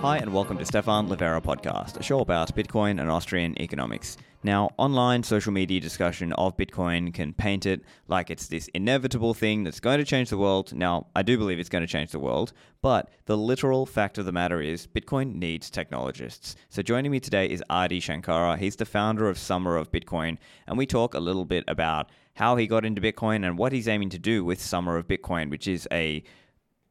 Hi, and welcome to Stephan Livera Podcast, a show about Bitcoin and Austrian economics. Now, online social media discussion of Bitcoin can paint it like it's this inevitable thing that's going to change the world. Now, I do believe it's going to change the world, but the literal fact of the matter is Bitcoin needs technologists. So, joining me today is Adi Shankara. He's the founder of Summer of Bitcoin, and we talk a little bit about how he got into Bitcoin and what he's aiming to do with Summer of Bitcoin, which is a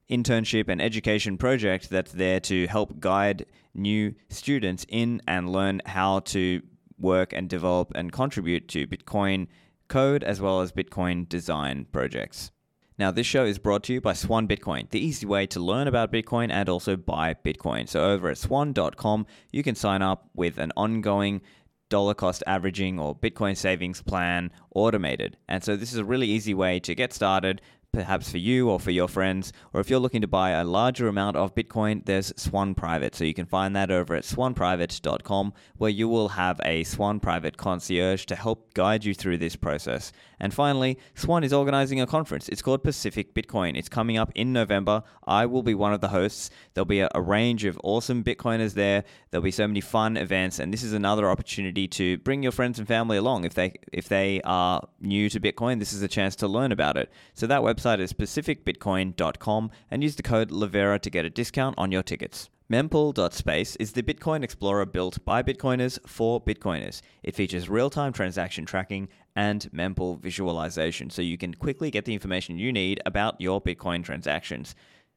internship and education project that's there to help guide new students in and learn how to work and develop and contribute to Bitcoin code as well as Bitcoin design projects. Now, this show is brought to you by Swan Bitcoin, the easy way to learn about Bitcoin and also buy Bitcoin. So, over at swan.com, you can sign up with an ongoing dollar cost averaging or Bitcoin savings plan automated. And so, this is a really easy way to get started, perhaps for you or for your friends, or if you're looking to buy a larger amount of Bitcoin, there's Swan Private. So you can find that over at swanprivate.com, where you will have a Swan Private concierge to help guide you through this process. And finally, Swan is organizing a conference. It's called Pacific Bitcoin. It's coming up in November. I will be one of the hosts. There'll be a, a range of awesome Bitcoiners there. There'll be so many fun events, and this is another opportunity to bring your friends and family along. If they if they are new to Bitcoin, this is a chance to learn about it. So that website is pacificbitcoin.com and use the code Livera to get a discount on your tickets. Mempool.space is the Bitcoin Explorer built by Bitcoiners for Bitcoiners. It features real time transaction tracking and mempool visualization, so you can quickly get the information you need about your Bitcoin transactions.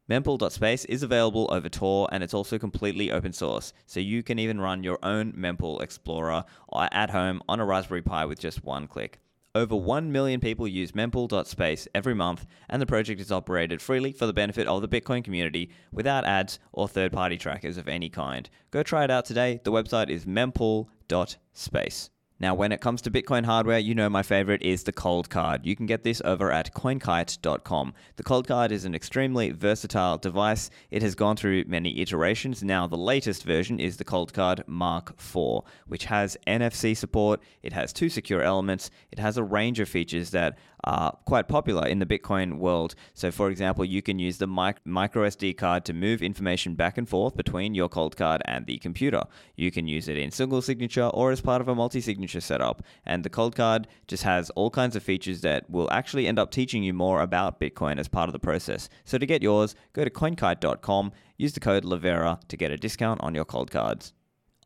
Mempool.space is available over Tor and it's also completely open source, so you can even run your own Mempool Explorer uh, at home on a Raspberry Pi with just one click. Over 1 million people use mempool.space every month, and the project is operated freely for the benefit of the Bitcoin community without ads or third party trackers of any kind. Go try it out today. The website is mempool.space. Now, when it comes to Bitcoin hardware, you know my favorite is the Cold Card. You can get this over at coinkite.com. The Cold Card is an extremely versatile device. It has gone through many iterations. Now, the latest version is the Cold Card Mark IV, which has NFC support, it has two secure elements, it has a range of features that are quite popular in the Bitcoin world. So, for example, you can use the micro SD card to move information back and forth between your Cold Card and the computer. You can use it in single signature or as part of a multi signature setup. And the Cold Card just has all kinds of features that will actually end up teaching you more about Bitcoin as part of the process. So, to get yours, go to coinkite.com, use the code Livera to get a discount on your Cold Cards.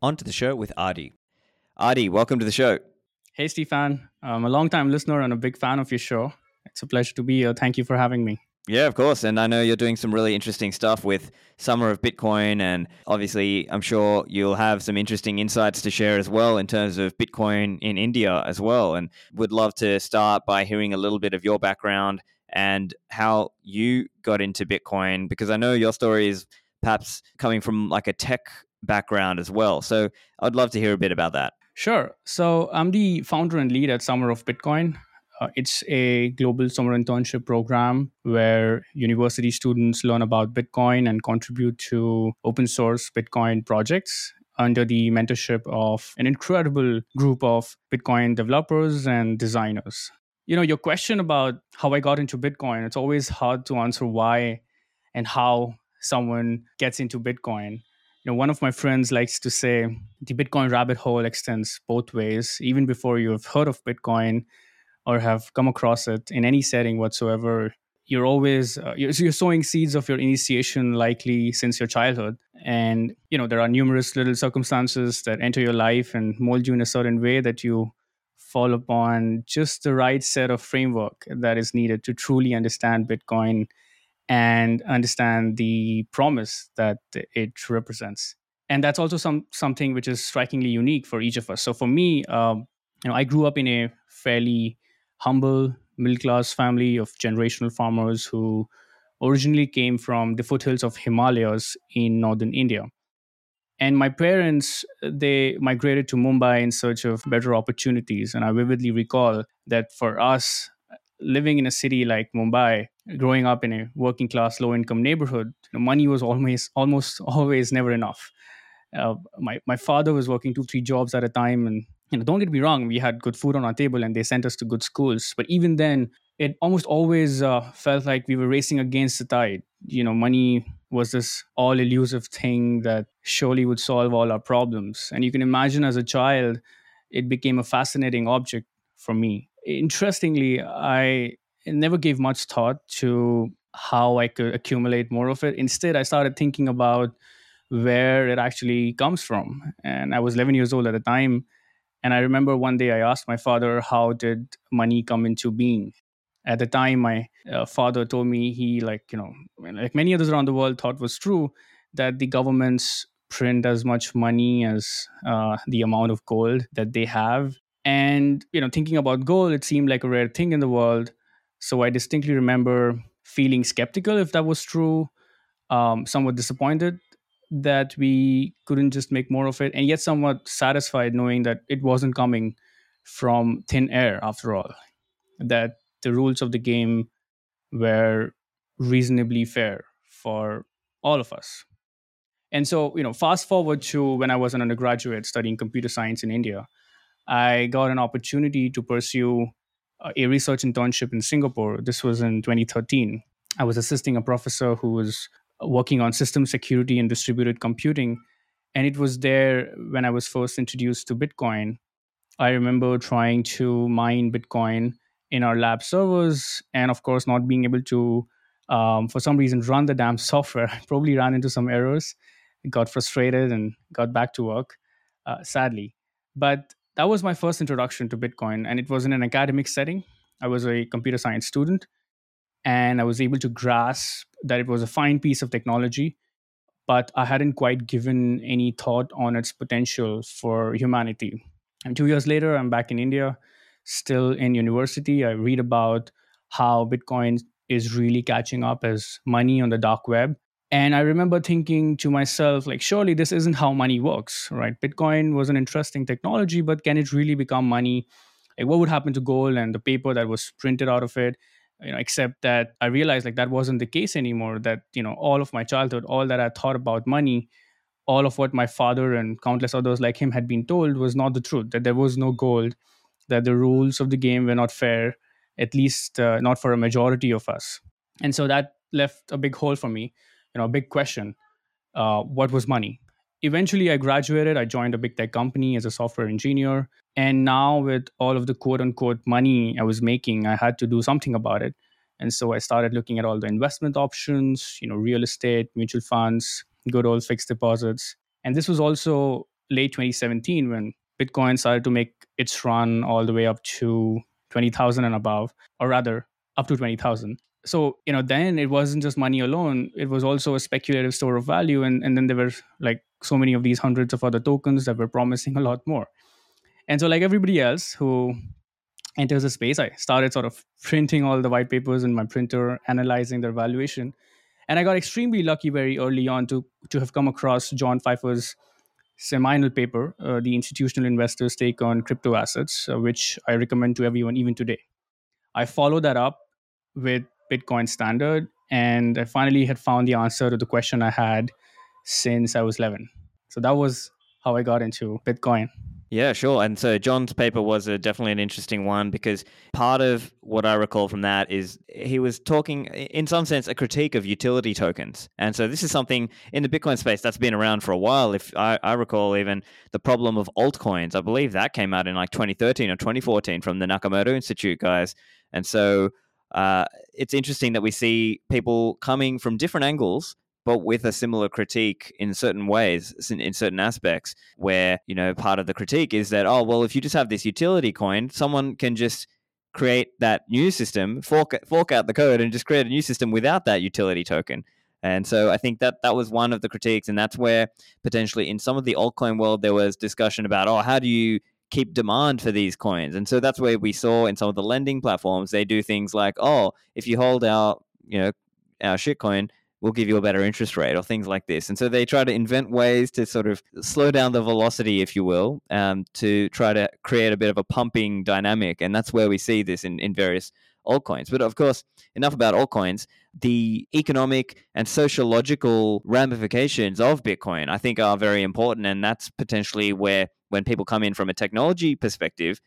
On to the show with Adi. Adi, welcome to the show. Hey, Stephan. I'm a long-time listener and a big fan of your show. It's a pleasure to be here. Thank you for having me. Yeah, of course. And I know you're doing some really interesting stuff with Summer of Bitcoin. And obviously, I'm sure you'll have some interesting insights to share as well in terms of Bitcoin in India as well. And would love to start by hearing a little bit of your background and how you got into Bitcoin, because I know your story is perhaps coming from like a tech background as well. So I'd love to hear a bit about that. Sure. So I'm the founder and lead at Summer of Bitcoin. Uh, it's a global summer internship program where university students learn about Bitcoin and contribute to open source Bitcoin projects under the mentorship of an incredible group of Bitcoin developers and designers. You know, your question about how I got into Bitcoin, it's always hard to answer why and how someone gets into Bitcoin you know, one of my friends likes to say the Bitcoin rabbit hole extends both ways. Even before you have heard of Bitcoin or have come across it in any setting whatsoever, you're always uh, you're, you're sowing seeds of your initiation likely since your childhood. And you know there are numerous little circumstances that enter your life and mold you in a certain way that you fall upon just the right set of framework that is needed to truly understand Bitcoin and understand the promise that it represents. And that's also some something which is strikingly unique for each of us. So for me, um, you know, I grew up in a fairly humble middle class family of generational farmers who originally came from the foothills of Himalayas in northern India. And my parents, they migrated to Mumbai in search of better opportunities. And I vividly recall that for us, living in a city like Mumbai, growing up in a working class, low income neighborhood, you know, money was always almost always never enough. Uh, my my father was working two three jobs at a time, and you know, don't get me wrong, we had good food on our table, and they sent us to good schools. But even then, it almost always uh, felt like we were racing against the tide. You know, money was this all elusive thing that surely would solve all our problems. And you can imagine as a child, it became a fascinating object for me. Interestingly, I never gave much thought to how I could accumulate more of it. Instead, I started thinking about where it actually comes from. And I was 11 years old at the time. And I remember one day I asked my father, How did money come into being? At the time, my uh, father told me he, like, you know, like many others around the world, thought was true that the governments print as much money as uh, the amount of gold that they have. And, you know, thinking about gold, it seemed like a rare thing in the world. So I distinctly remember feeling skeptical if that was true, um, somewhat disappointed that we couldn't just make more of it, and yet somewhat satisfied knowing that it wasn't coming from thin air after all, that the rules of the game were reasonably fair for all of us. And so, you know, fast forward to when I was an undergraduate studying computer science in India, I got an opportunity to pursue a research internship in Singapore. This was in 2013. I was assisting a professor who was working on system security and distributed computing. And it was there when I was first introduced to Bitcoin. I remember trying to mine Bitcoin in our lab servers, and of course, not being able to, um, for some reason, run the damn software. Probably ran into some errors, got frustrated, and got back to work, uh, sadly. But that was my first introduction to Bitcoin, and it was in an academic setting. I was a computer science student, and I was able to grasp that it was a fine piece of technology, but I hadn't quite given any thought on its potential for humanity. And two years later, I'm back in India, still in university. I read about how Bitcoin is really catching up as money on the dark web and I remember thinking to myself, like, surely this isn't how money works, right? Bitcoin was an interesting technology, but can it really become money? Like, what would happen to gold and the paper that was printed out of it? You know, except that I realized like that wasn't the case anymore. That you know, all of my childhood, all that I thought about money, all of what my father and countless others like him had been told was not the truth. That there was no gold, that the rules of the game were not fair, at least uh, not for a majority of us. And so that left a big hole for me you know, big question. Uh, what was money? Eventually, I graduated. I joined a big tech company as a software engineer. And now, with all of the quote unquote money I was making, I had to do something about it. And so I started looking at all the investment options, you know, real estate, mutual funds, good old fixed deposits. And this was also late 2017 when Bitcoin started to make its run all the way up to 20,000 and above, or rather, up to 20,000 so you know then it wasn't just money alone. It was also a speculative store of value. And, and then there were like so many of these hundreds of other tokens that were promising a lot more. And so like everybody else who enters the space i started sort of printing all the white papers in my printer analyzing their valuation. And i got extremely lucky very early on to to have come across john pfeffer's seminal paper uh, the institutional investors take on crypto assets uh, which i recommend to everyone even today. I followed that up with Bitcoin standard. And I finally had found the answer to the question I had since I was 11. So that was how I got into Bitcoin. Yeah, sure. And so John's paper was a, definitely an interesting one because part of what I recall from that is he was talking, in some sense, a critique of utility tokens. And so this is something in the Bitcoin space that's been around for a while. If I, I recall, even the problem of altcoins, I believe that came out in like 2013 or 2014 from the Nakamoto Institute guys. And so uh, it's interesting that we see people coming from different angles but with a similar critique in certain ways, in certain aspects, where, you know, part of the critique is that, oh, well, if you just have this utility coin, someone can just create that new system, fork, fork out the code and just create a new system without that utility token. And so I think that that was one of the critiques. And that's where potentially in some of the altcoin world, there was discussion about, oh, how do you keep demand for these coins. And so that's where we saw in some of the lending platforms, they do things like, oh, if you hold our, you know, our shitcoin, we'll give you a better interest rate or things like this. And so they try to invent ways to sort of slow down the velocity, if you will, um, to try to create a bit of a pumping dynamic. And that's where we see this in, in various altcoins. But of course, enough about altcoins. The economic and sociological ramifications of Bitcoin, I think, are very important. And that's potentially where when people come in from a technology perspective,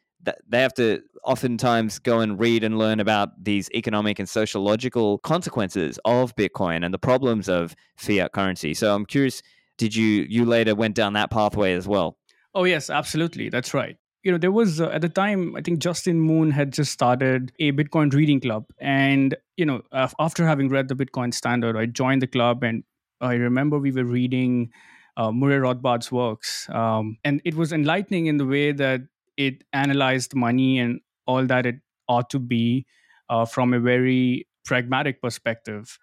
they have to oftentimes go and read and learn about these economic and sociological consequences of Bitcoin and the problems of fiat currency. So I'm curious, did you you later went down that pathway as well? Oh yes, absolutely. That's right. You know, there was uh, at the time I think Justin Moon had just started a Bitcoin reading club, and you know, after having read the Bitcoin Standard, I joined the club, and I remember we were reading uh, Murray Rothbard's works, um, and it was enlightening in the way that it analyzed money and all that it ought to be uh, from a very pragmatic perspective.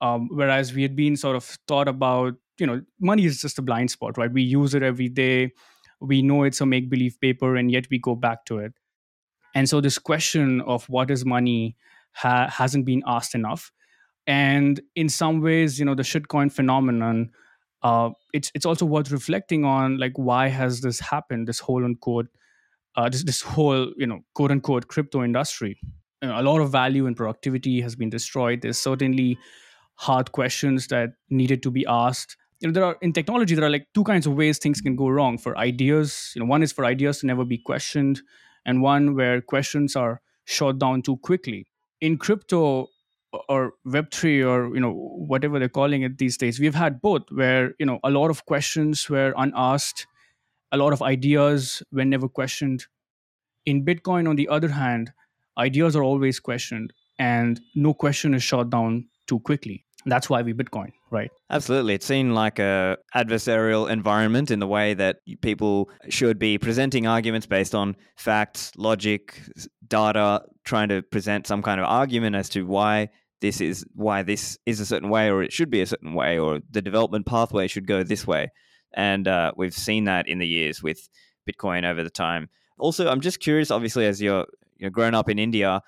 Um, whereas we had been sort of taught about, you know, money is just a blind spot, right? We use it every day. We know it's a make believe paper, and yet we go back to it. And so, this question of what is money ha- hasn't been asked enough. And in some ways, you know, the shitcoin phenomenon, uh, it's it's also worth reflecting on, like why has this happened? This whole unquote uh, this this whole you know quote unquote crypto industry. You know, a lot of value and productivity has been destroyed. There's certainly hard questions that needed to be asked. You know, there are in technology there are like two kinds of ways things can go wrong. For ideas, you know, one is for ideas to never be questioned, and one where questions are shot down too quickly. In crypto or Web3 or you know whatever they're calling it these days, we've had both, where you know a lot of questions were unasked a lot of ideas were never questioned. In Bitcoin, on the other hand, ideas are always questioned and no question is shot down too quickly. That's why we Bitcoin, right? Absolutely. It's seen like a adversarial environment in the way that people should be presenting arguments based on facts, logic, data, trying to present some kind of argument as to why this is why this is a certain way or it should be a certain way or the development pathway should go this way and uh, we've seen that in the years with Bitcoin over the time. Also, I'm just curious. Obviously, as you're you're grown up in India,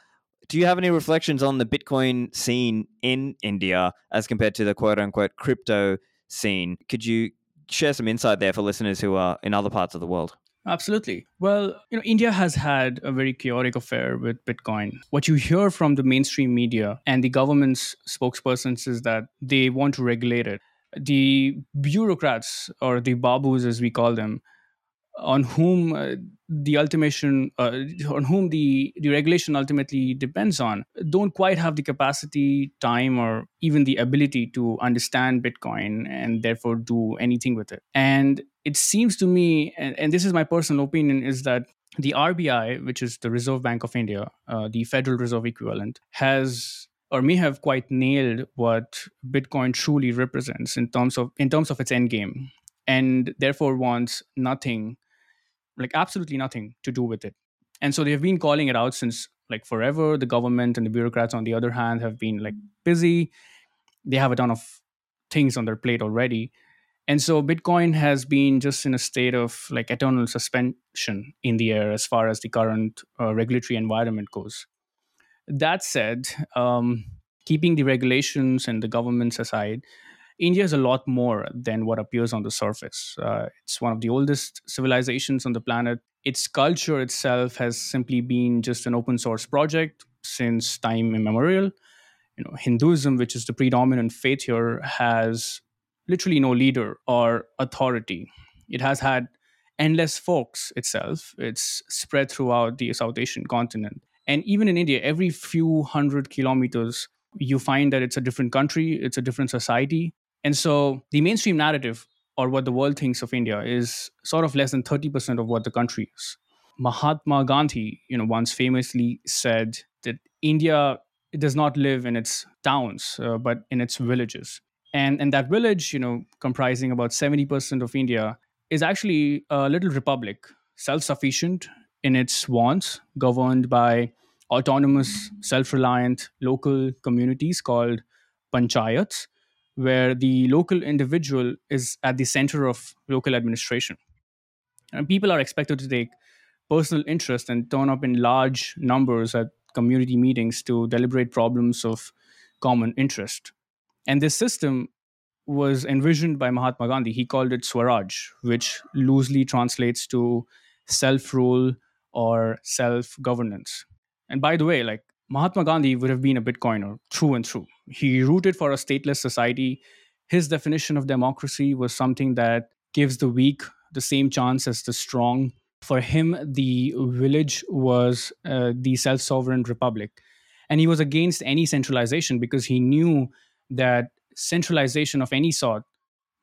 do you have any reflections on the Bitcoin scene in India as compared to the quote unquote crypto scene? Could you share some insight there for listeners who are in other parts of the world? Absolutely. Well, you know, India has had a very chaotic affair with Bitcoin. What you hear from the mainstream media and the government's spokespersons is that they want to regulate it the bureaucrats or the babus as we call them on whom uh, the ultimation uh, on whom the, the regulation ultimately depends on don't quite have the capacity time or even the ability to understand bitcoin and therefore do anything with it. And it seems to me and, and this is my personal opinion is that the rbi which is the reserve bank of india uh, the federal reserve equivalent has or may have quite nailed what Bitcoin truly represents in terms of in terms of its end game, and therefore wants nothing, like absolutely nothing, to do with it. And so they have been calling it out since like forever. The government and the bureaucrats, on the other hand, have been like busy. They have a ton of things on their plate already. And so Bitcoin has been just in a state of like eternal suspension in the air as far as the current uh, regulatory environment goes. That said, um, keeping the regulations and the governments aside, India is a lot more than what appears on the surface. Uh, it's one of the oldest civilizations on the planet. Its culture itself has simply been just an open source project since time immemorial. You know, Hinduism, which is the predominant faith here, has literally no leader or authority. It has had endless folks itself. It's spread throughout the South Asian continent. And even in India, every few hundred kilometers, you find that it's a different country, it's a different society. And so the mainstream narrative or what the world thinks of India is sort of less than 30% of what the country is. Mahatma Gandhi, you know, once famously said that India does not live in its towns, uh, but in its villages. And, and that village, you know, comprising about 70% of India, is actually a little republic, self sufficient in its wants, governed by autonomous, self reliant local communities called panchayats, where the local individual is at the center of local administration. And people are expected to take personal interest and turn up in large numbers at community meetings to deliberate problems of common interest. And this system was envisioned by Mahatma Gandhi. He called it Swaraj, which loosely translates to self rule or self governance. And by the way, like Mahatma Gandhi would have been a Bitcoiner through and through. He rooted for a stateless society. His definition of democracy was something that gives the weak the same chance as the strong For him, the village was uh, the self sovereign republic. And he was against any centralization because he knew that centralization of any sort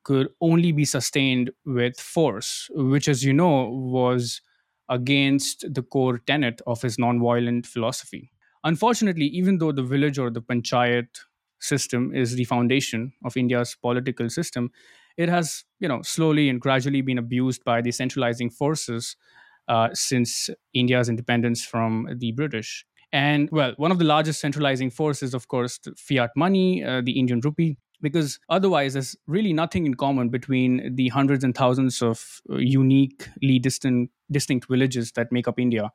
could only be sustained with force, which, as you know, was against the core tenet of his nonviolent philosophy. Unfortunately, even though the village or the panchayat system is the foundation of India's political system, it has, you know, slowly and gradually been abused by the centralizing forces uh, since India's independence from the British. And well, one of the largest centralizing forces, of course, fiat money, uh, the Indian rupee, because otherwise there's really nothing in common between the hundreds and thousands of uh, uniquely distant distinct villages that make up India,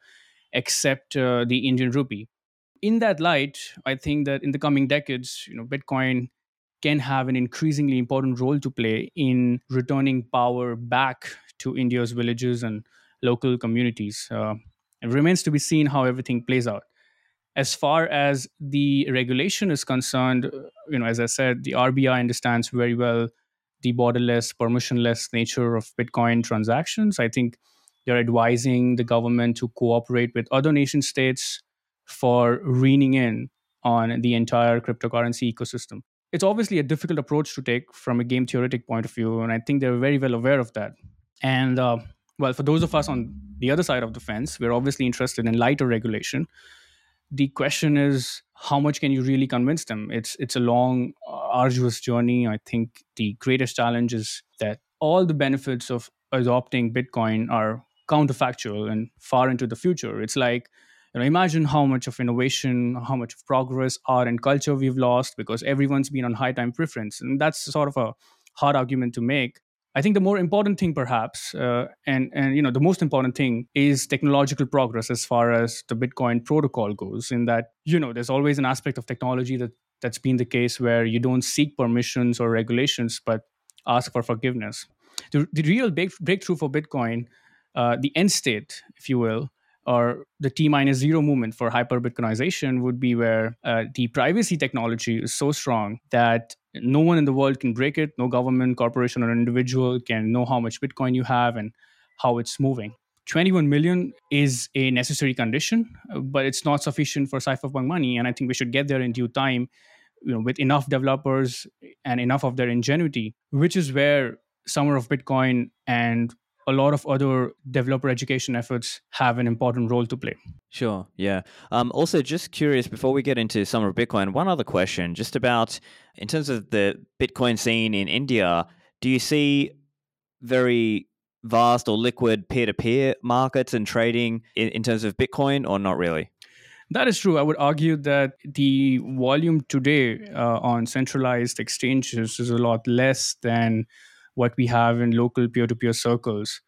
except uh, the Indian rupee. In that light, I think that in the coming decades, you know, Bitcoin can have an increasingly important role to play in returning power back to India's villages and local communities. Uh, it remains to be seen how everything plays out as far as the regulation is concerned, you know, as I said, the RBI understands very well the borderless, permissionless nature of Bitcoin transactions. I think they're advising the government to cooperate with other nation states for reining in on the entire cryptocurrency ecosystem. It's obviously a difficult approach to take from a game theoretic point of view, and I think they're very well aware of that. And uh, well, for those of us on the other side of the fence, we're obviously interested in lighter regulation the question is how much can you really convince them it's it's a long arduous journey i think the greatest challenge is that all the benefits of adopting bitcoin are counterfactual and far into the future it's like you know imagine how much of innovation how much of progress art and culture we've lost because everyone's been on high time preference and that's sort of a hard argument to make I think the more important thing, perhaps, uh, and and you know, the most important thing is technological progress as far as the Bitcoin protocol goes. In that, you know, there's always an aspect of technology that that's been the case where you don't seek permissions or regulations, but ask for forgiveness. The, the real big breakthrough for Bitcoin, uh, the end state, if you will, or the T minus zero movement for hyper Bitcoinization would be where uh, the privacy technology is so strong that no one in the world can break it. No government, corporation, or individual can know how much Bitcoin you have and how it's moving. 21 million is a necessary condition, but it's not sufficient for cypherpunk money. And I think we should get there in due time, you know, with enough developers and enough of their ingenuity, which is where Summer of Bitcoin and a lot of other developer education efforts have an important role to play. Sure, yeah. Um, also, just curious before we get into Summer of Bitcoin, one other question just about in terms of the Bitcoin scene in India, do you see very vast or liquid peer to peer markets and trading in, in terms of Bitcoin or not really? That is true. I would argue that the volume today uh, on centralized exchanges is a lot less than what we have in local peer to peer circles.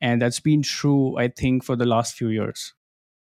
And that's been true, I think, for the last few years.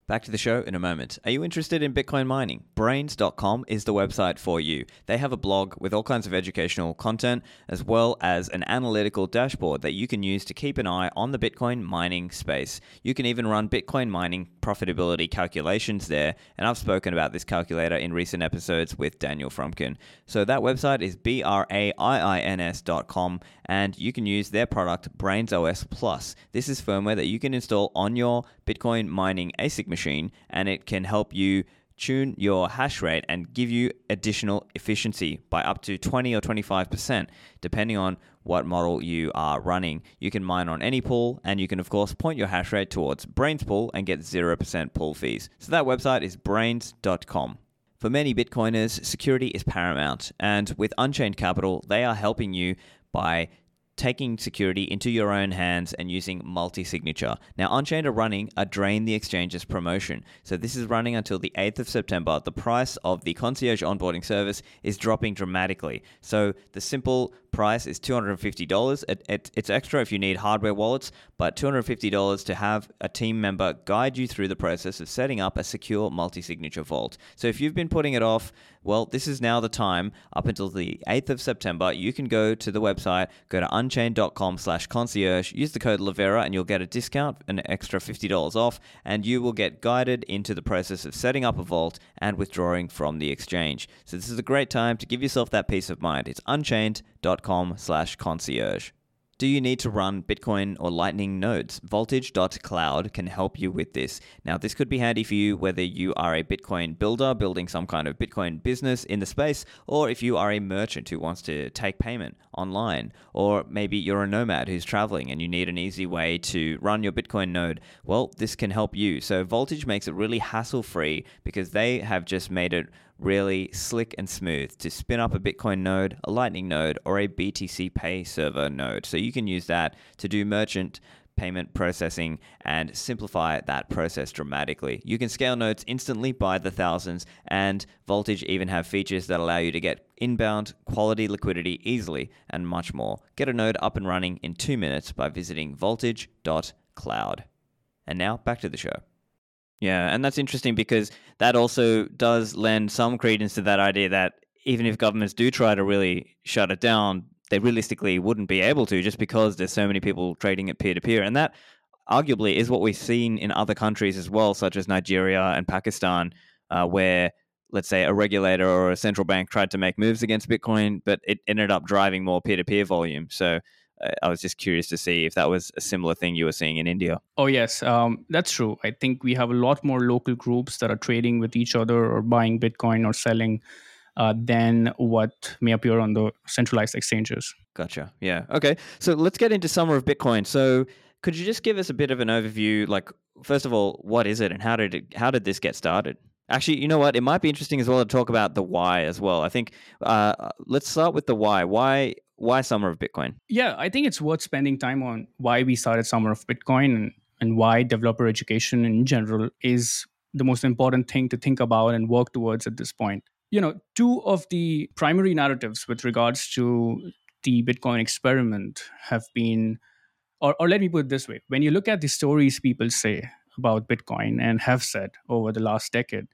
Back to the show in a moment. Are you interested in Bitcoin mining? Braiins.com is the website for you. They have a blog with all kinds of educational content, as well as an analytical dashboard that you can use to keep an eye on the Bitcoin mining space. You can even run Bitcoin mining profitability calculations there, and I've spoken about this calculator in recent episodes with Daniel Frumkin. So that website is B R A I I N S.com, and you can use their product Braiins OS Plus. This is firmware that you can install on your Bitcoin mining ASIC machine machine and it can help you tune your hash rate and give you additional efficiency by up to 20 or 25%, depending on what model you are running. You can mine on any pool, and you can, of course, point your hash rate towards Braiins pool and get 0% pool fees. So that website is braiins.com. For many Bitcoiners, security is paramount, and with Unchained Capital, they are helping you by taking security into your own hands and using multi signature. Now, Unchained are running a Drain the Exchanges promotion. So, this is running until the 8th of September. The price of the concierge onboarding service is dropping dramatically. So, the simple price is $250. It, it, it's extra if you need hardware wallets, but $250 to have a team member guide you through the process of setting up a secure multi signature vault. So, if you've been putting it off, well, this is now the time. Up until the 8th of September, you can go to the website, go to unchained.com slash concierge, use the code Livera, and you'll get a discount, an extra $50 off, and you will get guided into the process of setting up a vault and withdrawing from the exchange. So this is a great time to give yourself that peace of mind. It's unchained.com slash concierge. Do you need to run Bitcoin or Lightning nodes? Voltage.cloud can help you with this. Now, this could be handy for you whether you are a Bitcoin builder building some kind of Bitcoin business in the space, or if you are a merchant who wants to take payment online, or maybe you're a nomad who's traveling and you need an easy way to run your Bitcoin node. Well, this can help you. So, Voltage makes it really hassle free because they have just made it really slick and smooth to spin up a Bitcoin node, a Lightning node, or a BTC Pay server node. So you can use that to do merchant payment processing and simplify that process dramatically. You can scale nodes instantly by the thousands, and Voltage even have features that allow you to get inbound quality liquidity easily and much more. Get a node up and running in two minutes by visiting voltage.cloud. And now back to the show. Yeah, and that's interesting because that also does lend some credence to that idea that even if governments do try to really shut it down, they realistically wouldn't be able to just because there's so many people trading it peer to peer. And that arguably is what we've seen in other countries as well, such as Nigeria and Pakistan, uh, where let's say a regulator or a central bank tried to make moves against Bitcoin, but it ended up driving more peer to peer volume. So I was just curious to see if that was a similar thing you were seeing in India. Oh, yes, um, that's true. I think we have a lot more local groups that are trading with each other or buying Bitcoin or selling uh, than what may appear on the centralized exchanges. Gotcha. Yeah. Okay. So let's get into Summer of Bitcoin. So could you just give us a bit of an overview? Like, first of all, what is it and how did it, how did this get started? Actually, you know what? It might be interesting as well to talk about the why as well. I think uh, let's start with the why. Why why Summer of Bitcoin? Yeah, I think it's worth spending time on why we started Summer of Bitcoin and, and why developer education in general is the most important thing to think about and work towards at this point. You know, two of the primary narratives with regards to the Bitcoin experiment have been, or, or let me put it this way when you look at the stories people say about Bitcoin and have said over the last decade,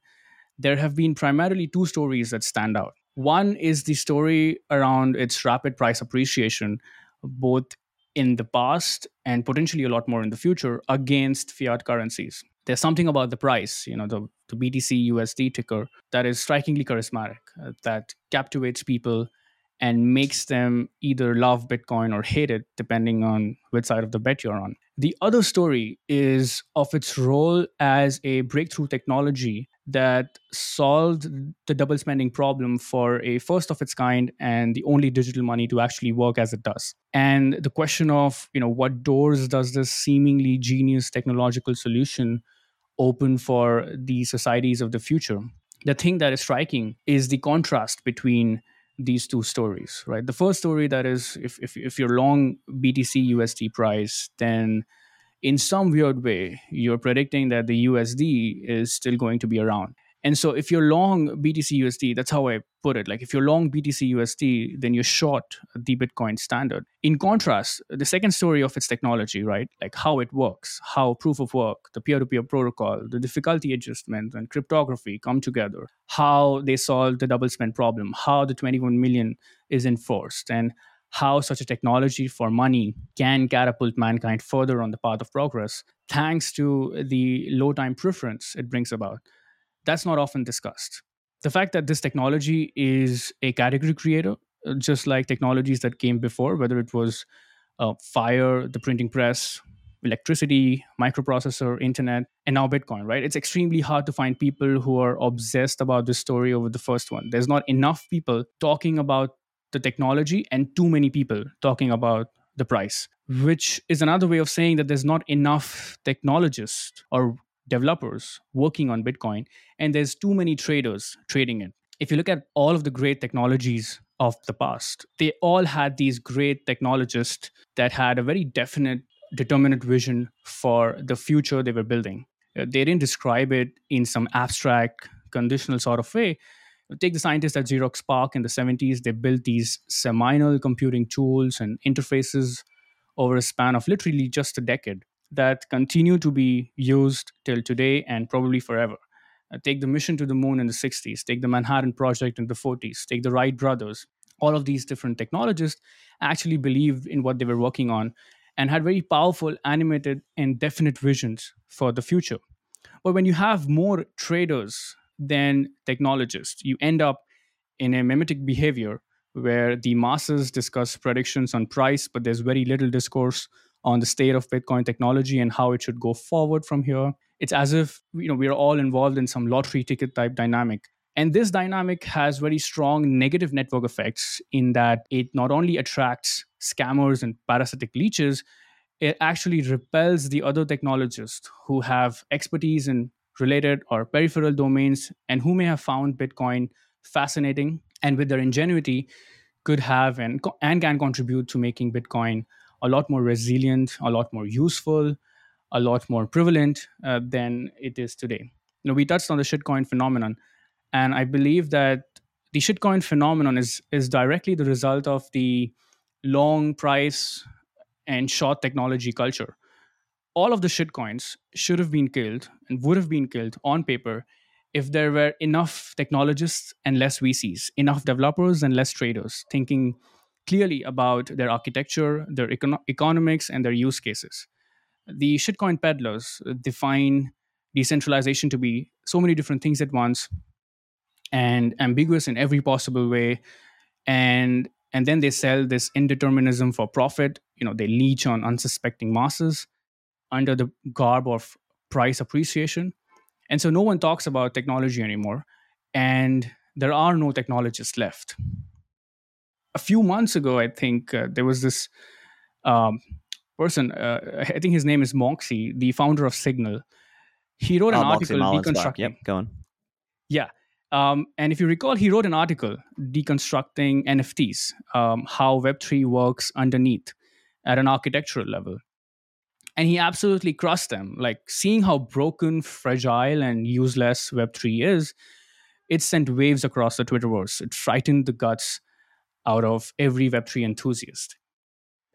there have been primarily two stories that stand out. One is the story around its rapid price appreciation, both in the past and potentially a lot more in the future against fiat currencies. There's something about the price, you know, the, the BTC USD ticker that is strikingly charismatic, uh, that captivates people and makes them either love Bitcoin or hate it, depending on which side of the bet you're on. The other story is of its role as a breakthrough technology that solved the double spending problem for a first of its kind and the only digital money to actually work as it does. And the question of, you know, what doors does this seemingly genius technological solution open for the societies of the future? The thing that is striking is the contrast between these two stories, right? The first story that is if if, if you're long BTC USD price, then in some weird way, you're predicting that the USD is still going to be around. And so if you're long BTC USD, that's how I put it. Like if you're long BTC USD, then you're short the Bitcoin standard. In contrast, the second story of its technology, right? Like how it works, how proof of work, the peer to peer protocol, the difficulty adjustment, and cryptography come together, how they solve the double spend problem, how the 21 million is enforced, and how such a technology for money can catapult mankind further on the path of progress thanks to the low time preference it brings about that's not often discussed. The fact that this technology is a category creator, just like technologies that came before, whether it was uh, fire, the printing press, electricity, microprocessor, internet, and now Bitcoin, right? It's extremely hard to find people who are obsessed about this story over the first one. There's not enough people talking about the technology and too many people talking about the price, which is another way of saying that there's not enough technologists or developers working on Bitcoin, and there's too many traders trading it. If you look at all of the great technologies of the past, they all had these great technologists that had a very definite, determinate vision for the future they were building. Uh, they didn't describe it in some abstract, conditional sort of way. Take the scientists at Xerox PARC in the 70s, they built these seminal computing tools and interfaces over a span of literally just a decade that continue to be used till today and probably forever. Uh, take the mission to the moon in the 60s, take the Manhattan Project in the 40s, take the Wright brothers. All of these different technologists actually believed in what they were working on and had very powerful, animated, and definite visions for the future. But when you have more traders than technologists, you end up in a mimetic behavior where the masses discuss predictions on price, but there's very little discourse on the state of Bitcoin technology and how it should go forward from here. It's as if you know we're all involved in some lottery ticket type dynamic. And this dynamic has very strong negative network effects in that it not only attracts scammers and parasitic leeches, it actually repels the other technologists who have expertise in related or peripheral domains and who may have found Bitcoin fascinating and with their ingenuity could have and, and can contribute to making Bitcoin a lot more resilient, a lot more useful, a lot more prevalent uh, than it is today. Know, we touched on the shitcoin phenomenon, and I believe that the shitcoin phenomenon is is directly the result of the long price and short technology culture. All of the shitcoins should have been killed and would have been killed on paper if there were enough technologists and less VCs, enough developers and less traders thinking clearly about their architecture, their econ- economics, and their use cases. The shitcoin peddlers define decentralization to be so many different things at once and ambiguous in every possible way. And and then they sell this indeterminism for profit. You know they leech on unsuspecting masses under the garb of price appreciation and so no one talks about technology anymore. And there are no technologists left. A few months ago, I think uh, there was this um, person, uh, I think his name is Moxie, the founder of Signal. He wrote an oh, article deconstructing. Yep, go on. Yeah. Um, and if you recall, he wrote an article deconstructing NFTs, um, how Web3 works underneath at an architectural level and he absolutely crushed them. Like seeing how broken, fragile, and useless Web3 is, it sent waves across the Twitterverse. It frightened the guts out of every Web3 enthusiast.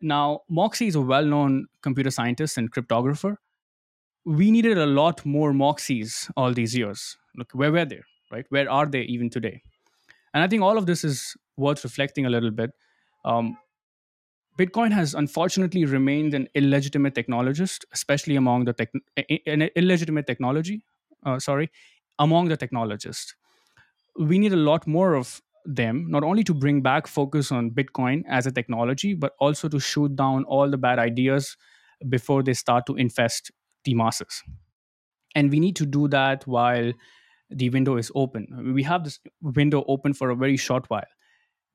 Now, Moxie is a well known computer scientist and cryptographer. We needed a lot more Moxies all these years. Look, where were they, right? Where are they even today? And I think all of this is worth reflecting a little bit. Um, Bitcoin has unfortunately remained an illegitimate technologist, especially among the tech, an illegitimate technology. Uh, sorry, among the technologists. We need a lot more of them, not only to bring back focus on Bitcoin as a technology, but also to shoot down all the bad ideas before they start to infest the masses. And we need to do that while the window is open. We have this window open for a very short while.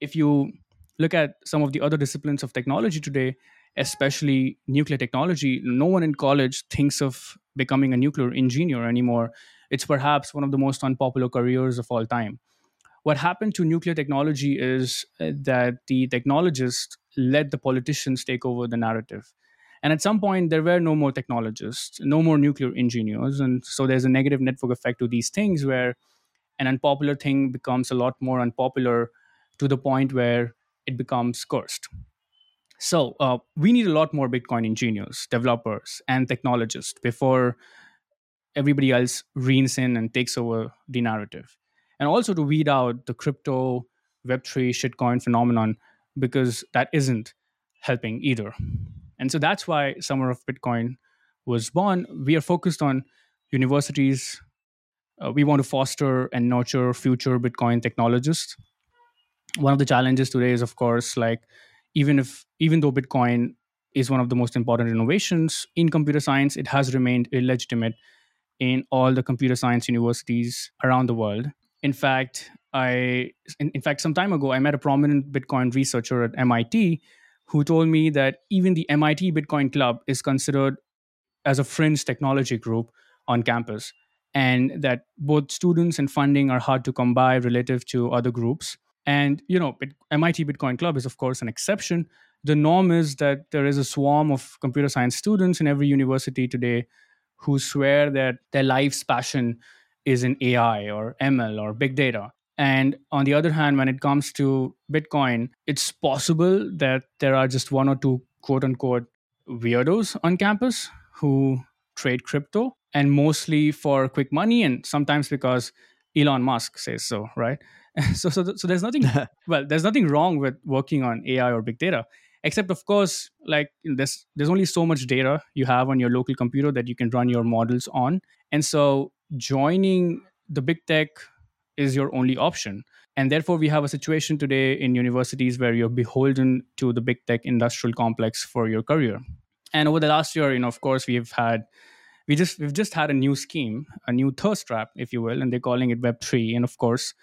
If you look at some of the other disciplines of technology today, especially nuclear technology, no one in college thinks of becoming a nuclear engineer anymore. It's perhaps one of the most unpopular careers of all time. What happened to nuclear technology is uh, that the technologists let the politicians take over the narrative. And at some point, there were no more technologists, no more nuclear engineers. And so there's a negative network effect to these things where an unpopular thing becomes a lot more unpopular to the point where it becomes cursed. So uh, we need a lot more Bitcoin engineers, developers, and technologists before everybody else reins in and takes over the narrative. And also to weed out the crypto, Web3, shitcoin phenomenon, because that isn't helping either. And so that's why Summer of Bitcoin was born. We are focused on universities. Uh, we want to foster and nurture future Bitcoin technologists one of the challenges today is of course like even if even though bitcoin is one of the most important innovations in computer science it has remained illegitimate in all the computer science universities around the world. In fact i in, in fact some time ago i met a prominent bitcoin researcher at mit who told me that even the mit bitcoin club is considered as a fringe technology group on campus and that both students and funding are hard to come by relative to other groups and you know, MIT Bitcoin Club is of course an exception. The norm is that there is a swarm of computer science students in every university today who swear that their life's passion is in AI or ML or big data. And on the other hand, when it comes to Bitcoin, it's possible that there are just one or two quote unquote weirdos on campus who trade crypto and mostly for quick money and sometimes because Elon Musk says so, right? so so, so there's nothing well there's nothing wrong with working on ai or big data except of course like there's there's only so much data you have on your local computer that you can run your models on and so joining the big tech is your only option. And therefore, we have a situation today in universities where you're beholden to the big tech industrial complex for your career. And over the last year, you know, of course, we've had we just we've just had a new scheme, a new thirst trap, if you will, and they're calling it Web three. And of course,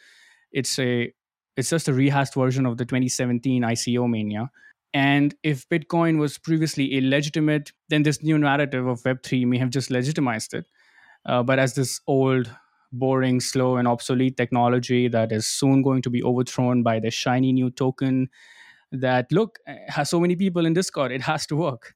it's a it's just a rehashed version of the 2017 ICO mania. And if Bitcoin was previously illegitimate, then this new narrative of Web3 may have just legitimized it. Uh, but as this old, boring, slow, and obsolete technology that is soon going to be overthrown by the shiny new token that, look, has so many people in Discord, it has to work.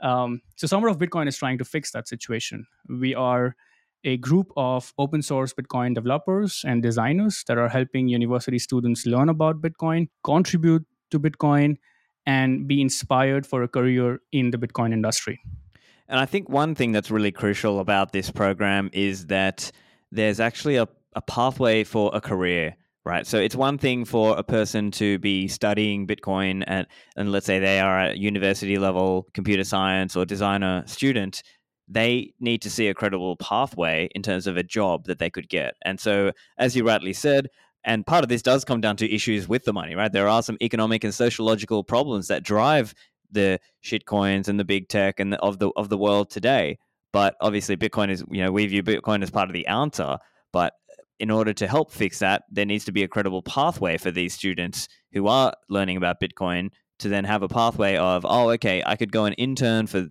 Um, so, Summer of Bitcoin is trying to fix that situation. We are a group of open source Bitcoin developers and designers that are helping university students learn about Bitcoin, contribute to Bitcoin, and be inspired for a career in the Bitcoin industry. And I think one thing that's really crucial about this program is that there's actually a, a pathway for a career right? So it's one thing for a person to be studying Bitcoin and, and let's say they are a university level computer science or designer student, they need to see a credible pathway in terms of a job that they could get. And so, as you rightly said, and part of this does come down to issues with the money, right? There are some economic and sociological problems that drive the shitcoins and the big tech and the, of the of the world today. But obviously, Bitcoin is you know we view Bitcoin as part of the answer. But in order to help fix that, there needs to be a credible pathway for these students who are learning about Bitcoin to then have a pathway of oh okay, I could go and intern for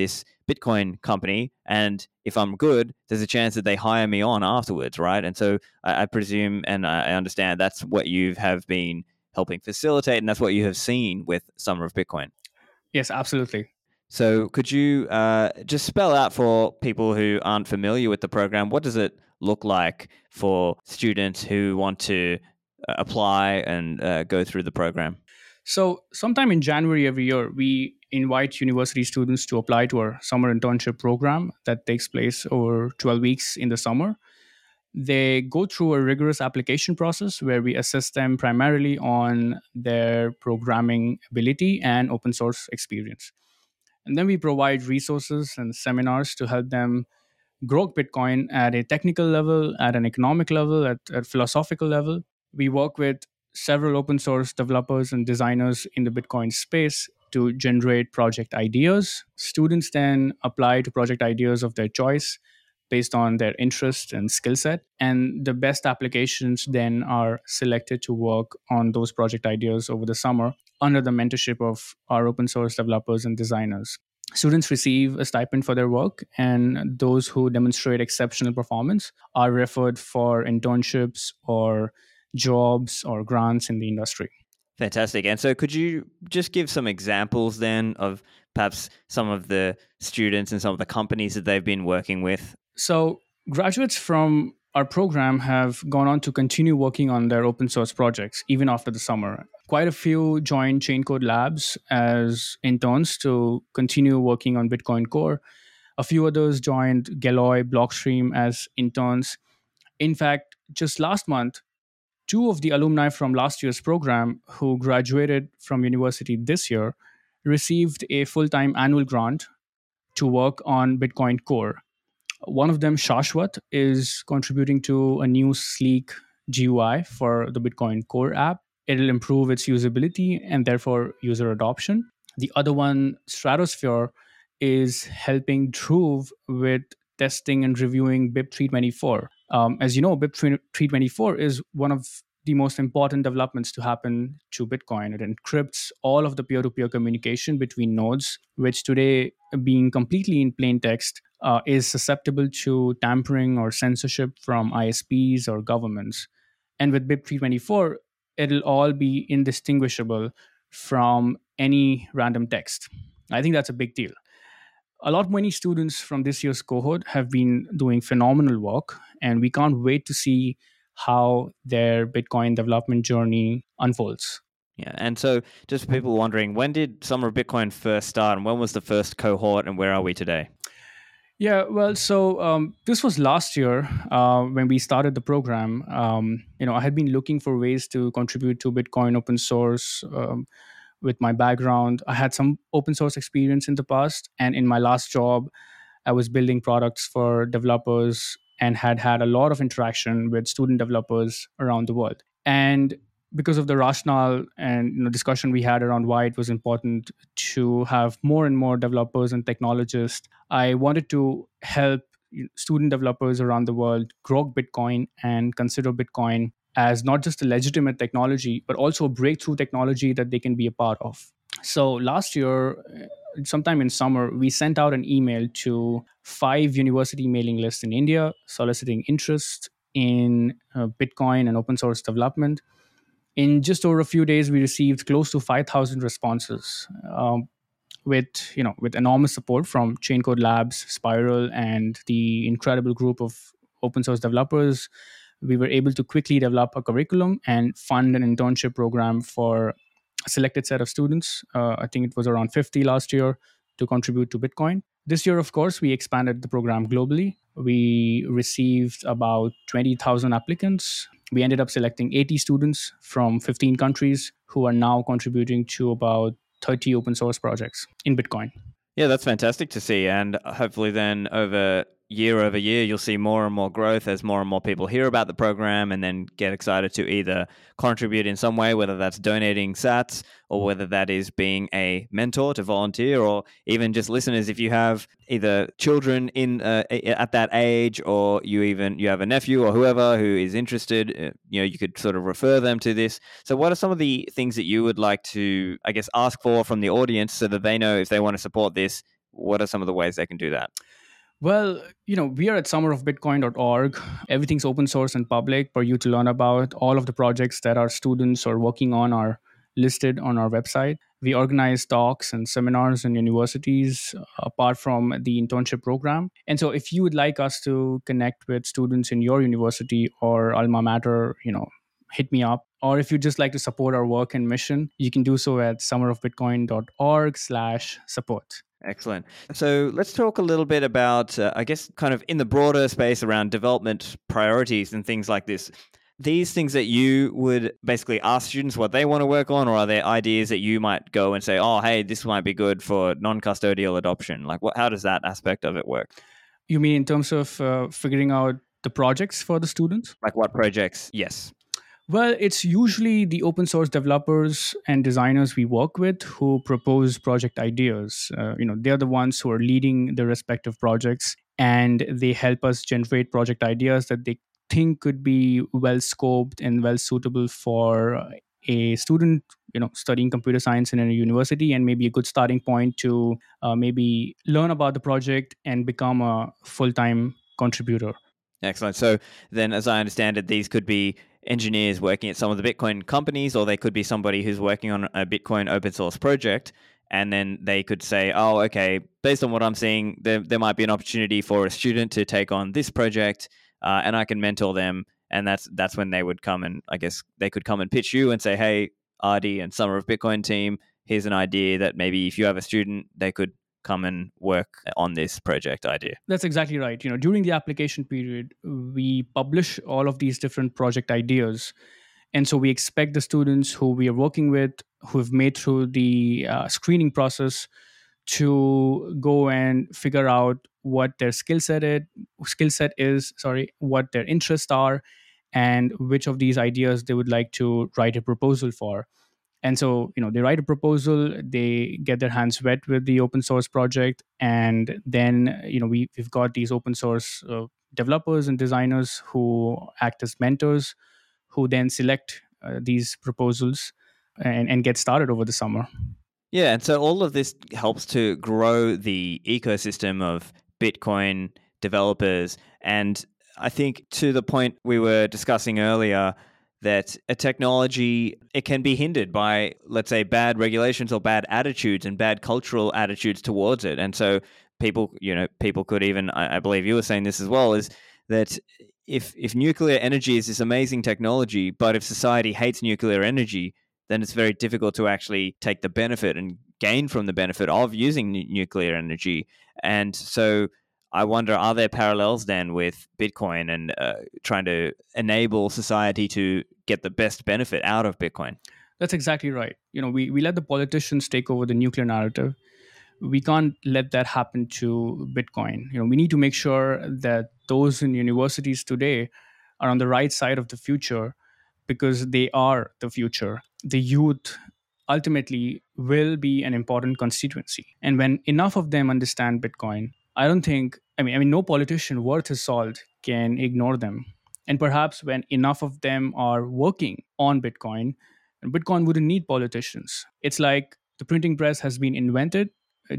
this Bitcoin company, and if I'm good, there's a chance that they hire me on afterwards, right? And so I, I presume and I understand that's what you have been helping facilitate, and that's what you have seen with Summer of Bitcoin. Yes, absolutely. So, could you uh, just spell out for people who aren't familiar with the program what does it look like for students who want to uh, apply and uh, go through the program? So, sometime in January every year, we invite university students to apply to our summer internship program that takes place over 12 weeks in the summer. They go through a rigorous application process where we assess them primarily on their programming ability and open source experience. And then we provide resources and seminars to help them grow Bitcoin at a technical level, at an economic level, at a philosophical level. We work with several open source developers and designers in the Bitcoin space to generate project ideas. Students then apply to project ideas of their choice based on their interest and skill set. And the best applications then are selected to work on those project ideas over the summer under the mentorship of our open source developers and designers. Students receive a stipend for their work, and those who demonstrate exceptional performance are referred for internships or jobs or grants in the industry. Fantastic. And so, could you just give some examples then of perhaps some of the students and some of the companies that they've been working with? So, graduates from our program have gone on to continue working on their open source projects even after the summer. Quite a few joined Chaincode Labs as interns to continue working on Bitcoin Core. A few others joined Galoy Blockstream as interns. In fact, just last month, two of the alumni from last year's program who graduated from university this year received a full time annual grant to work on Bitcoin Core. One of them, Shashwat, is contributing to a new sleek GUI for the Bitcoin Core app. It'll improve its usability and therefore user adoption. The other one, Stratosphere, is helping Dhruv with testing and reviewing BIP 324. Um, as you know, BIP 324 is one of the most important developments to happen to Bitcoin. It encrypts all of the peer to peer communication between nodes, which today, being completely in plain text, uh, is susceptible to tampering or censorship from ISPs or governments. And with BIP 324, it'll all be indistinguishable from any random text. I think that's a big deal a lot many students from this year's cohort have been doing phenomenal work and we can't wait to see how their bitcoin development journey unfolds yeah and so just for people wondering when did summer of bitcoin first start and when was the first cohort and where are we today yeah, well, so um, this was last year uh, when we started the program. Um, you know, I had been looking for ways to contribute to Bitcoin open source. Um, with my background. I had some open source experience in the past, and in my last job, I was building products for developers and had had a lot of interaction with student developers around the world. And because of the rationale and you know, discussion we had around why it was important to have more and more developers and technologists, I wanted to help student developers around the world grok Bitcoin and consider Bitcoin as not just a legitimate technology, but also a breakthrough technology that they can be a part of. So last year, uh, sometime in summer, we sent out an email to five university mailing lists in India soliciting interest in uh, Bitcoin and open source development. In just over a few days, we received close to 5,000 responses. Um, with you know with enormous support from Chaincode Labs, Spiral, and the incredible group of open source developers, we were able to quickly develop a curriculum and fund an internship program for a selected set of students. Uh, I think it was around 50 last year to contribute to Bitcoin. This year, of course, we expanded the program globally. We received about 20,000 applicants. We ended up selecting 80 students from 15 countries who are now contributing to about 30 open source projects in Bitcoin. Yeah, that's fantastic to see. And hopefully, then over year over year, you'll see more and more growth as more and more people hear about the program and then get excited to either contribute in some way, whether that's donating sats or whether that is being a mentor to volunteer or even just listeners. If you have either children in uh, at that age or you even you have a nephew or whoever who is interested, uh, you know, you could sort of refer them to this. So, what are some of the things that you would like to, I guess, ask for from the audience so that they know if they want to support this? What are some of the ways they can do that? Well, you know, we are at summerofbitcoin.org. Everything's open source and public for you to learn about. All of the projects that our students are working on are listed on our website. We organize talks and seminars in universities uh, apart from the internship program. And so if you would like us to connect with students in your university or alma mater, you know, hit me up. Or if you'd just like to support our work and mission, you can do so at summerofbitcoin.org slash support. Excellent. So let's talk a little bit about, uh, I guess, kind of in the broader space around development priorities and things like this. These things that you would basically ask students what they want to work on, or are there ideas that you might go and say, oh, hey, this might be good for non custodial adoption? Like, what, how does that aspect of it work? You mean in terms of uh, figuring out the projects for the students? Like, what projects? Yes. Well, it's usually the open source developers and designers we work with who propose project ideas. Uh, you know, they're the ones who are leading their respective projects, and they help us generate project ideas that they think could be well scoped and well suitable for a student you know studying computer science in a university and maybe a good starting point to uh, maybe learn about the project and become a full-time contributor excellent so then as i understand it these could be engineers working at some of the Bitcoin companies, or they could be somebody who's working on a Bitcoin open source project. And then they could say, oh, okay, based on what I'm seeing, there, there might be an opportunity for a student to take on this project, uh, and I can mentor them. And that's that's when they would come and I guess they could come and pitch you and say, hey, Adi and Summer of Bitcoin team, here's an idea that maybe if you have a student, they could come and work on this project idea. That's exactly right. You know, during the application period, we publish all of these different project ideas. And so we expect the students who we are working with, who have made through the uh, screening process, to go and figure out what their skill set skill set is, sorry, what their interests are, and which of these ideas they would like to write a proposal for and so you know they write a proposal they get their hands wet with the open source project and then you know we, we've got these open source uh, developers and designers who act as mentors who then select uh, these proposals and, and get started over the summer. Yeah and so all of this helps to grow the ecosystem of bitcoin developers. And i think to the point we were discussing earlier that a technology it can be hindered by let's say bad regulations or bad attitudes and bad cultural attitudes towards it. And so people you know people could even I, I, believe you were saying this as well is that if if nuclear energy is this amazing technology but if society hates nuclear energy then it's very difficult to actually take the benefit and gain from the benefit of using n- nuclear energy. And so I wonder, are there parallels then with Bitcoin and uh, trying to enable society to get the best benefit out of Bitcoin? That's exactly right. You know, we, we let the politicians take over the nuclear narrative. we can't let that happen to Bitcoin. You know, we need to make sure that those in universities today are on the right side of the future because they are the future. The youth ultimately will be an important constituency. And when enough of them understand Bitcoin, I don't think I mean I mean no politician worth his salt can ignore them. And perhaps when enough of them are working on Bitcoin, Bitcoin wouldn't need politicians. It's like the printing press has been invented.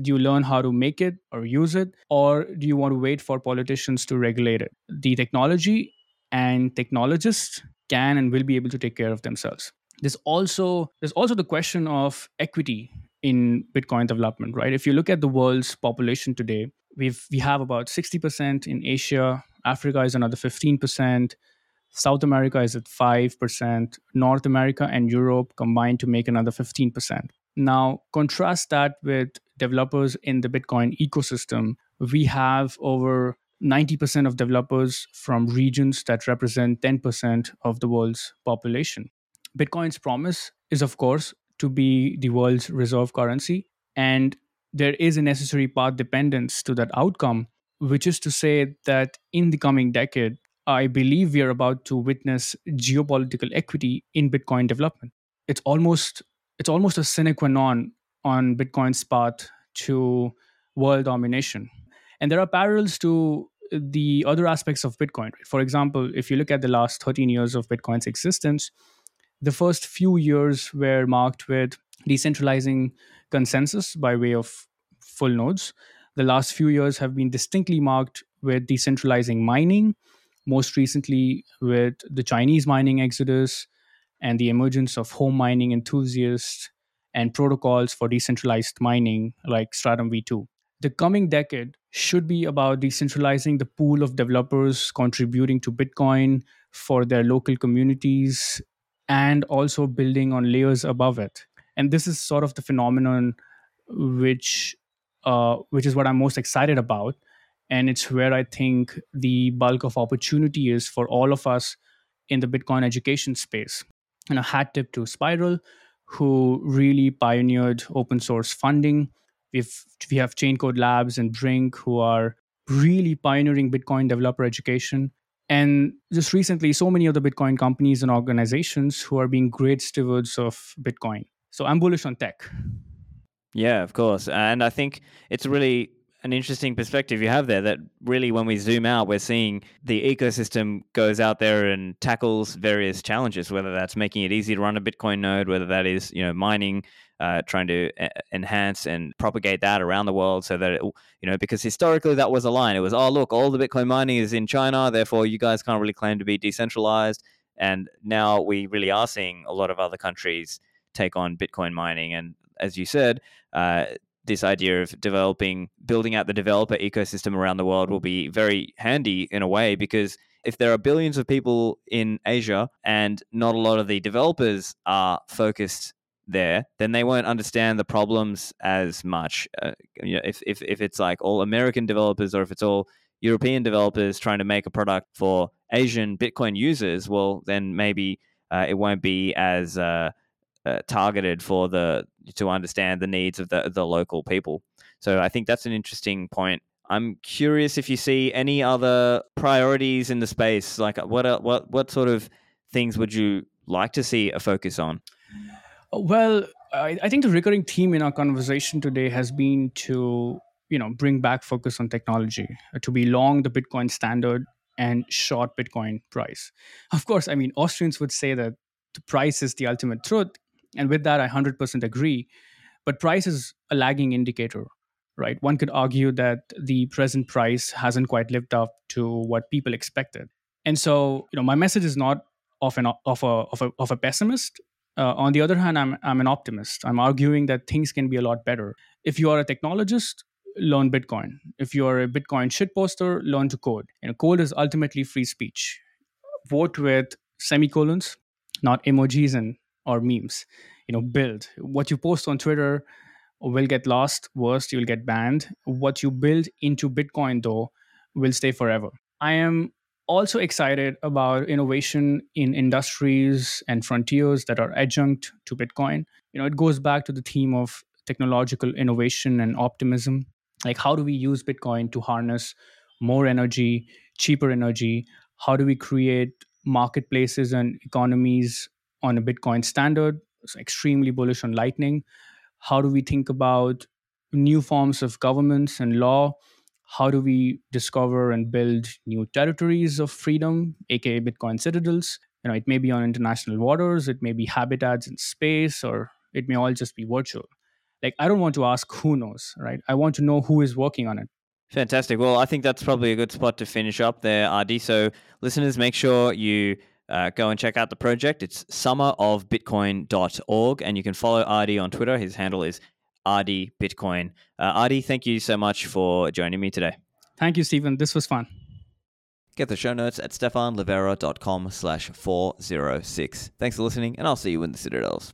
Do you learn how to make it or use it? Or do you want to wait for politicians to regulate it? The technology and technologists can and will be able to take care of themselves. There's also there's also the question of equity in Bitcoin development, right? If you look at the world's population today, we've we have about 60% in Asia, Africa is another 15%, South America is at 5%, North America and Europe combined to make another 15%. Now, contrast that with developers in the Bitcoin ecosystem. We have over 90% of developers from regions that represent 10% of the world's population. Bitcoin's promise is, of course, to be the world's reserve currency. And there is a necessary path dependence to that outcome, which is to say that in the coming decade, I believe we are about to witness geopolitical equity in Bitcoin development. It's almost it's almost a sine qua non on Bitcoin's path to world domination. And there are parallels to the other aspects of Bitcoin. For example, if you look at the last 13 years of Bitcoin's existence, the first few years were marked with decentralizing consensus by way of full nodes. The last few years have been distinctly marked with decentralizing mining, most recently with the Chinese mining exodus and the emergence of home mining enthusiasts and protocols for decentralized mining like Stratum v2. The coming decade should be about decentralizing the pool of developers contributing to Bitcoin for their local communities and also building on layers above it. And this is sort of the phenomenon which uh, which is what I'm most excited about. And it's where I think the bulk of opportunity is for all of us in the Bitcoin education space. And a hat tip to Spiral, who really pioneered open source funding. We've, we have Chaincode Labs and Brink, who are really pioneering Bitcoin developer education. And just recently, so many of the Bitcoin companies and organizations who are being great stewards of Bitcoin. So I'm bullish on tech. Yeah, of course. And I think it's really an interesting perspective you have there that really when we zoom out we're seeing the ecosystem goes out there and tackles various challenges whether that's making it easy to run a bitcoin node whether that is you know mining uh, trying to uh, enhance and propagate that around the world so that it, you know because historically that was a line it was oh look all the bitcoin mining is in china therefore you guys can't really claim to be decentralized and now we really are seeing a lot of other countries take on bitcoin mining and as you said uh, this idea of developing, building out the developer ecosystem around the world will be very handy in a way because if there are billions of people in Asia and not a lot of the developers are focused there, then they won't understand the problems as much. Uh, you know, if, if, if it's like all American developers or if it's all European developers trying to make a product for Asian Bitcoin users, well, then maybe uh, it won't be as uh, uh, targeted for the to understand the needs of the the local people. So I think that's an interesting point. I'm curious if you see any other priorities in the space. Like uh, what uh, what what sort of things would you like to see a focus on? Well, I, I think the recurring theme in our conversation today has been to you know bring back focus on technology to be long the Bitcoin standard and short Bitcoin price. Of course, I mean Austrians would say that the price is the ultimate truth, and with that, I 100% agree. But price is a lagging indicator, right? One could argue that the present price hasn't quite lived up to what people expected. And so, you know, my message is not of an of a of a, of a pessimist. Uh, on the other hand, I'm I'm an optimist. I'm arguing that things can be a lot better. If you are a technologist, learn Bitcoin. If you are a Bitcoin shitposter, learn to code. Know, code is ultimately free speech. Vote with semicolons, not emojis and or memes you know build what you post on twitter will get lost worst you'll get banned what you build into bitcoin though will stay forever i am also excited about innovation in industries and frontiers that are adjunct to bitcoin you know it goes back to the theme of technological innovation and optimism. Like, how do we use Bitcoin to harness more energy, cheaper energy? How do we create marketplaces and economies on a Bitcoin standard? It's extremely bullish on Lightning. How do we think about new forms of governments and law? How do we discover and build new territories of freedom, aka Bitcoin citadels? You know, it may be on international waters, it may be habitats in space, or it may all just be virtual. Like, I don't want to ask who knows, right? I want to know who is working on it. Fantastic. Well, I think that's probably a good spot to finish up there, Adi. So, listeners, make sure you uh, go and check out the project. It's summerofbitcoin.org, and you can follow Adi on Twitter. His handle is Adi Bitcoin. Uh, thank you so much for joining me today. Thank you, Stephan. This was fun. Get the show notes at stephanlivera.com slash 406. Thanks for listening, and I'll see you in the Citadels.